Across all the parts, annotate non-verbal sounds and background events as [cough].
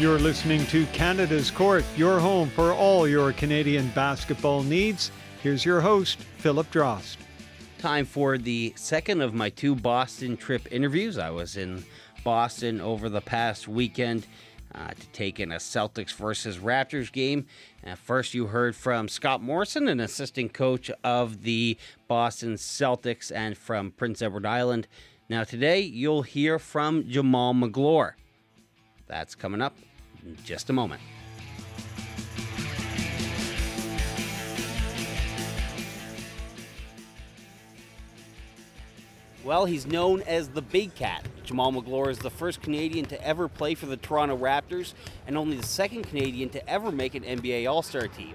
You're listening to Canada's Court, your home for all your Canadian basketball needs. Here's your host, Philip Drost. Time for the second of my two Boston trip interviews. I was in Boston over the past weekend uh, to take in a Celtics versus Raptors game. First, you heard from Scott Morrison, an assistant coach of the Boston Celtics, and from Prince Edward Island. Now, today, you'll hear from Jamal Magloire. That's coming up in just a moment. Well, he's known as the Big Cat. Jamal Magloire is the first Canadian to ever play for the Toronto Raptors and only the second Canadian to ever make an NBA All Star team.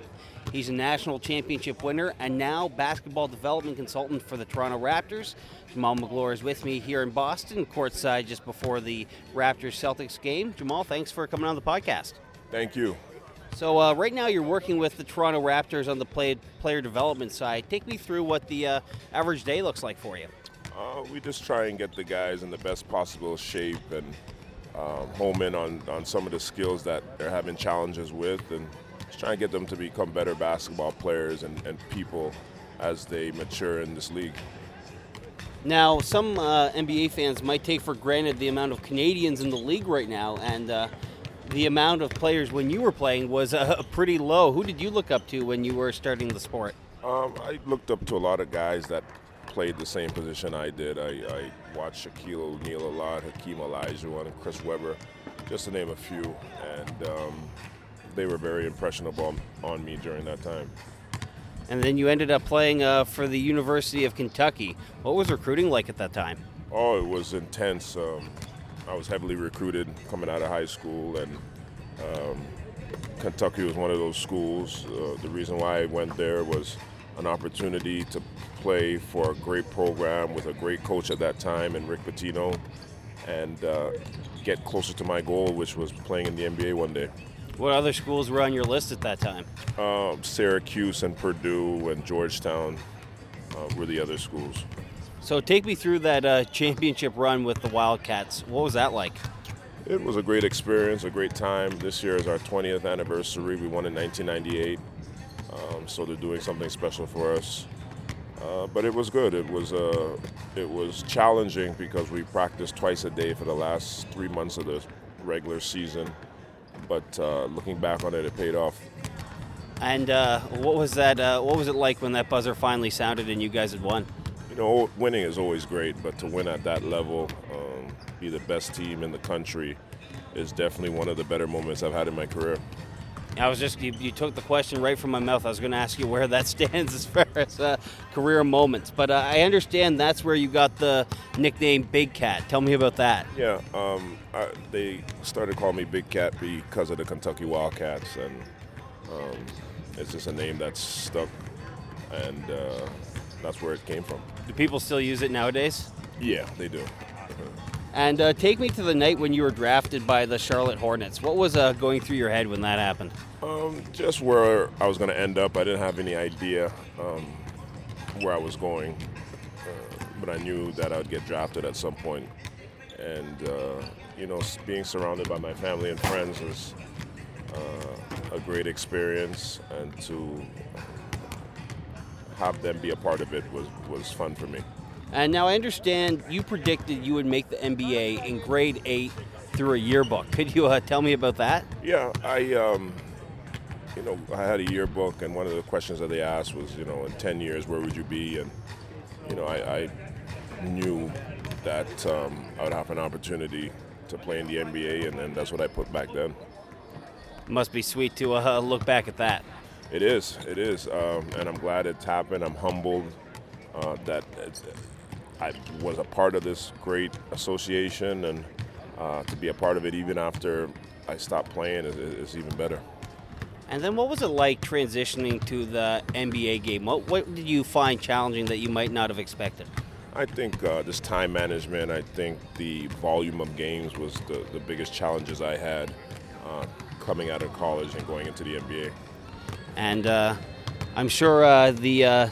He's a national championship winner and now basketball development consultant for the Toronto Raptors. Jamal Magloire is with me here in Boston, courtside just before the Raptors Celtics game. Jamal, thanks for coming on the podcast. Thank you. So, uh, right now you're working with the Toronto Raptors on the play, player development side. Take me through what the uh, average day looks like for you. Uh, we just try and get the guys in the best possible shape and um, home in on, on some of the skills that they're having challenges with and just try and get them to become better basketball players and, and people as they mature in this league. Now, some uh, NBA fans might take for granted the amount of Canadians in the league right now, and uh, the amount of players when you were playing was uh, [laughs] pretty low. Who did you look up to when you were starting the sport? Um, I looked up to a lot of guys that played the same position I did. I, I watched Shaquille O'Neal a lot, Hakeem Olajuwon, and Chris Webber, just to name a few. And um, they were very impressionable on me during that time. And then you ended up playing uh, for the University of Kentucky. What was recruiting like at that time? Oh, it was intense. Um, I was heavily recruited coming out of high school, and um, Kentucky was one of those schools. Uh, the reason why I went there was an opportunity to play for a great program with a great coach at that time, and Rick Pitino, and uh, get closer to my goal, which was playing in the NBA one day. What other schools were on your list at that time? Um, Syracuse and Purdue and Georgetown uh, were the other schools. So take me through that uh, championship run with the Wildcats. What was that like? It was a great experience, a great time. This year is our 20th anniversary. We won in 1998, um, so they're doing something special for us. Uh, but it was good. It was uh, it was challenging because we practiced twice a day for the last three months of the regular season. But uh, looking back on it, it paid off. And uh, what was that? Uh, what was it like when that buzzer finally sounded and you guys had won? You know, winning is always great, but to win at that level, um, be the best team in the country, is definitely one of the better moments I've had in my career. I was just you, you, took the question right from my mouth. I was going to ask you where that [laughs] stands as far as uh, career moments, but uh, I understand that's where you got the nickname Big Cat. Tell me about that. Yeah, um, I, they started calling me Big Cat because of the Kentucky Wildcats, and um, it's just a name that's stuck, and uh, that's where it came from. Do people still use it nowadays? Yeah, they do. And uh, take me to the night when you were drafted by the Charlotte Hornets. What was uh, going through your head when that happened? Um, just where I was going to end up. I didn't have any idea um, where I was going, uh, but I knew that I'd get drafted at some point. And uh, you know, being surrounded by my family and friends was uh, a great experience, and to have them be a part of it was was fun for me. And now I understand you predicted you would make the NBA in grade eight through a yearbook. [laughs] Could you uh, tell me about that? Yeah, I, um, you know, I had a yearbook, and one of the questions that they asked was, you know, in 10 years, where would you be? And, you know, I, I knew that um, I would have an opportunity to play in the NBA, and then that's what I put back then. Must be sweet to uh, [laughs] look back at that. It is, it is, um, and I'm glad it's happened. I'm humbled uh, that I was a part of this great association, and uh, to be a part of it even after I stopped playing is, is, even better. And then, what was it like transitioning to the NBA game? What, what did you find challenging that you might not have expected? I think uh, just time management. I think the volume of games was the, the biggest challenges I had uh, coming out of college and going into the NBA. And uh, I'm sure uh, the uh,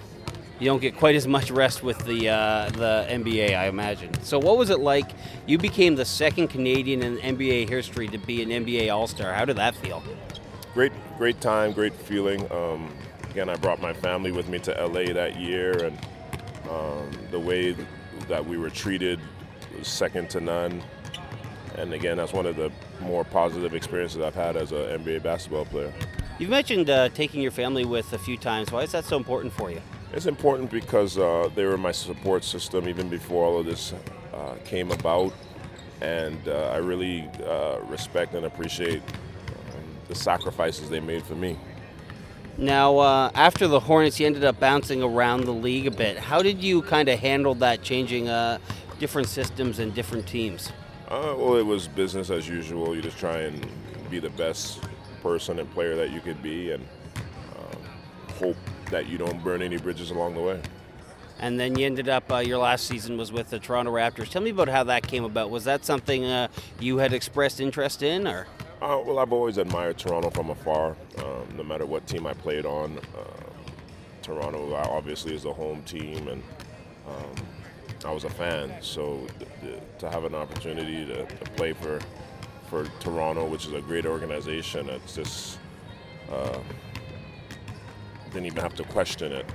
you don't get quite as much rest with the uh, the NBA, I imagine. So, what was it like? You became the second Canadian in NBA history to be an NBA All Star. How did that feel? Great, great time, great feeling. Um, again, I brought my family with me to LA that year, and um, the way that we were treated was second to none. And again, that's one of the more positive experiences I've had as an NBA basketball player. You've mentioned uh, taking your family with a few times. Why is that so important for you? It's important because uh, they were my support system even before all of this uh, came about, and uh, I really uh, respect and appreciate um, the sacrifices they made for me. Now, uh, after the Hornets, you ended up bouncing around the league a bit. How did you kind of handle that, changing uh, different systems and different teams? well, it was business as usual. You just try and be the best person and player that you could be, and hope that you don't burn any bridges along the way. And then you ended up, uh, your last season was with the Toronto Raptors. Tell me about how that came about. Was that something uh, you had expressed interest in, or? Uh, well, I've always admired Toronto from afar. Um, no matter what team I played on, uh, Toronto obviously is the home team, and um, I was a fan. So th- th- to have an opportunity to, to, play for for Toronto, which is a great organization, it's just uh, didn't even have to question it,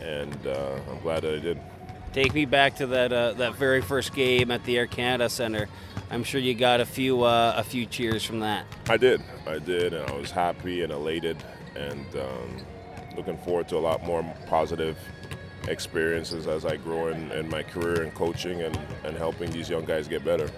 and uh, I'm glad that I did. Take me back to that uh, that very first game at the Air Canada Centre. I'm sure you got a few uh, a few cheers from that. I did, I did, and I was happy and elated, and um, looking forward to a lot more positive experiences as I grow in, in my career in coaching and, and helping these young guys get better.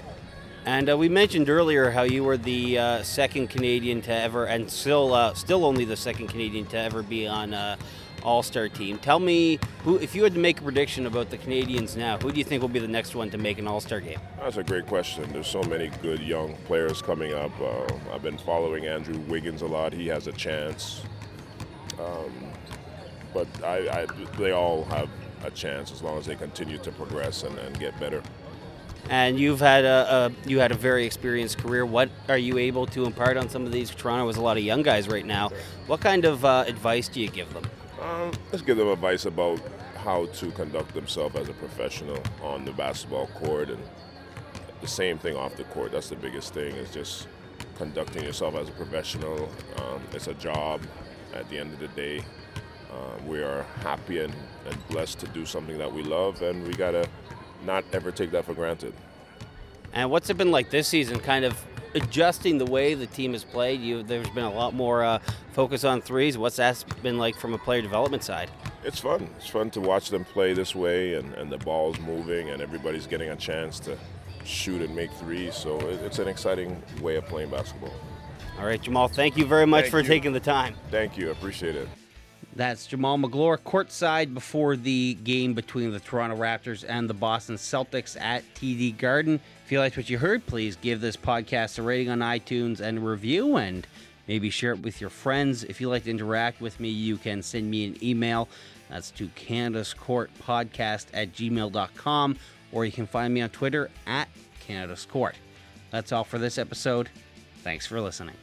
And uh, we mentioned earlier how you were the uh, second Canadian to ever, and still uh, still only the second Canadian to ever be on uh, All Star team. Tell me, who, if you had to make a prediction about the Canadians now, who do you think will be the next one to make an All Star game? That's a great question. There's so many good young players coming up. Uh, I've been following Andrew Wiggins a lot. He has a chance. Um, but I, I, they all have a chance as long as they continue to progress and, and get better. And you've had a, a, you had a very experienced career. What are you able to impart on some of these? Toronto has a lot of young guys right now. What kind of uh, advice do you give them? Um, let's give them advice about how to conduct themselves as a professional on the basketball court, and the same thing off the court. That's the biggest thing is just conducting yourself as a professional. Um, it's a job. At the end of the day, uh, we are happy and, and blessed to do something that we love, and we gotta not ever take that for granted. And what's it been like this season? Kind of adjusting the way the team has played. You, there's been a lot more uh, focus on threes. What's that been like from a player development side? It's fun. It's fun to watch them play this way, and, and the ball's moving, and everybody's getting a chance to shoot and make threes. So it, it's an exciting way of playing basketball. All right, Jamal. Thank you very much thank for you. taking the time. Thank you. Appreciate it. That's Jamal Magloire courtside before the game between the Toronto Raptors and the Boston Celtics at TD Garden. If you liked what you heard, please give this podcast a rating on iTunes and review and maybe share it with your friends. If you like to interact with me, you can send me an email. That's to Canada's Court Podcast at gmail.com or you can find me on Twitter at Canada's Court. That's all for this episode. Thanks for listening.